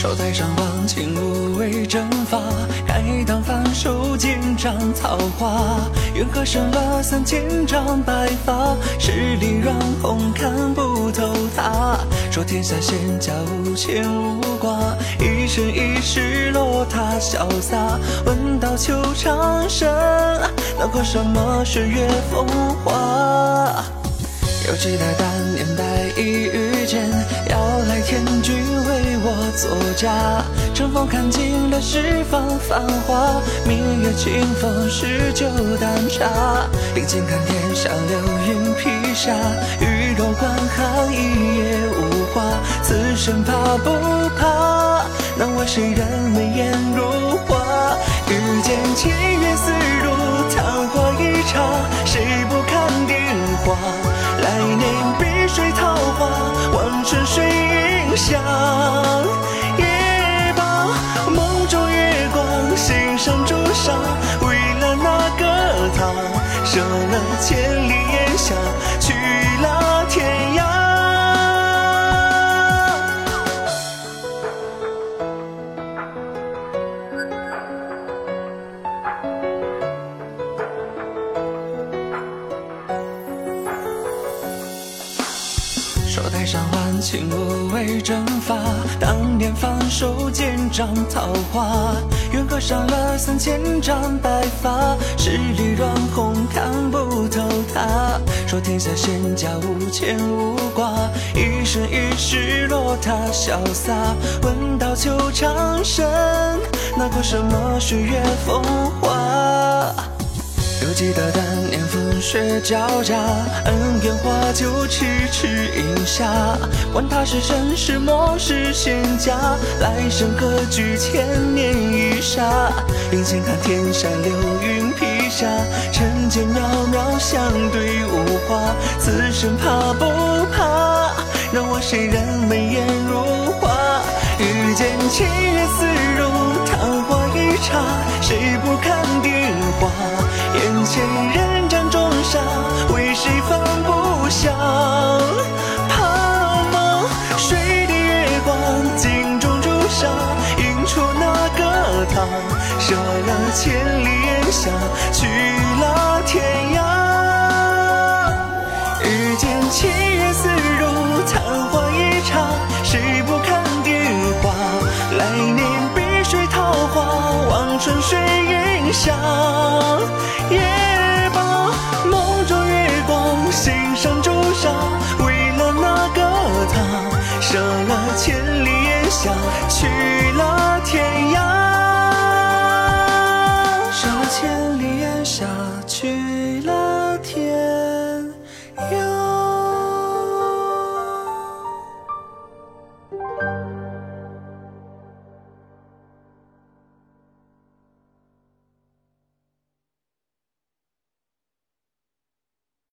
手台上忘情无畏征伐，开膛反手剑斩草花。愿和生了三千丈白发，十里软红看不透他。说天下仙家无牵无挂，一生一世落他潇洒。问道求长生，能过什么岁月风华？又期待当年白衣遇见，要来天君作嫁。乘风看尽了十方繁华，明月清风诗酒淡茶。并肩看天上流云披霞，玉楼观寒一夜无话。此生怕不怕？能为谁人眉眼如画？遇见七月似如昙花一刹，谁不看电话？来年碧水桃花，望春水想手台上万情无畏征伐，当年放手剑斩桃花。缘何上了三千丈白发，十里软红看不透他。说天下仙家无牵无挂，一生一世落他潇洒。问道求长生，哪过什么岁月风华？犹记得当年风雪交加，恩怨化酒痴痴饮下。管他是真是魔是仙家，来生何惧千年一刹。并肩看天上流云披霞，尘间渺渺相对无话。此生怕不怕？让我谁人眉眼如画？遇见七月思如昙花一刹，谁不看电话？眼前人斩重杀，为谁放不下？千里烟霞，去了天涯。遇见情人似如昙花一刹，谁不看电话？来年碧水桃花，望春水映香。舍了千里烟霞，去了。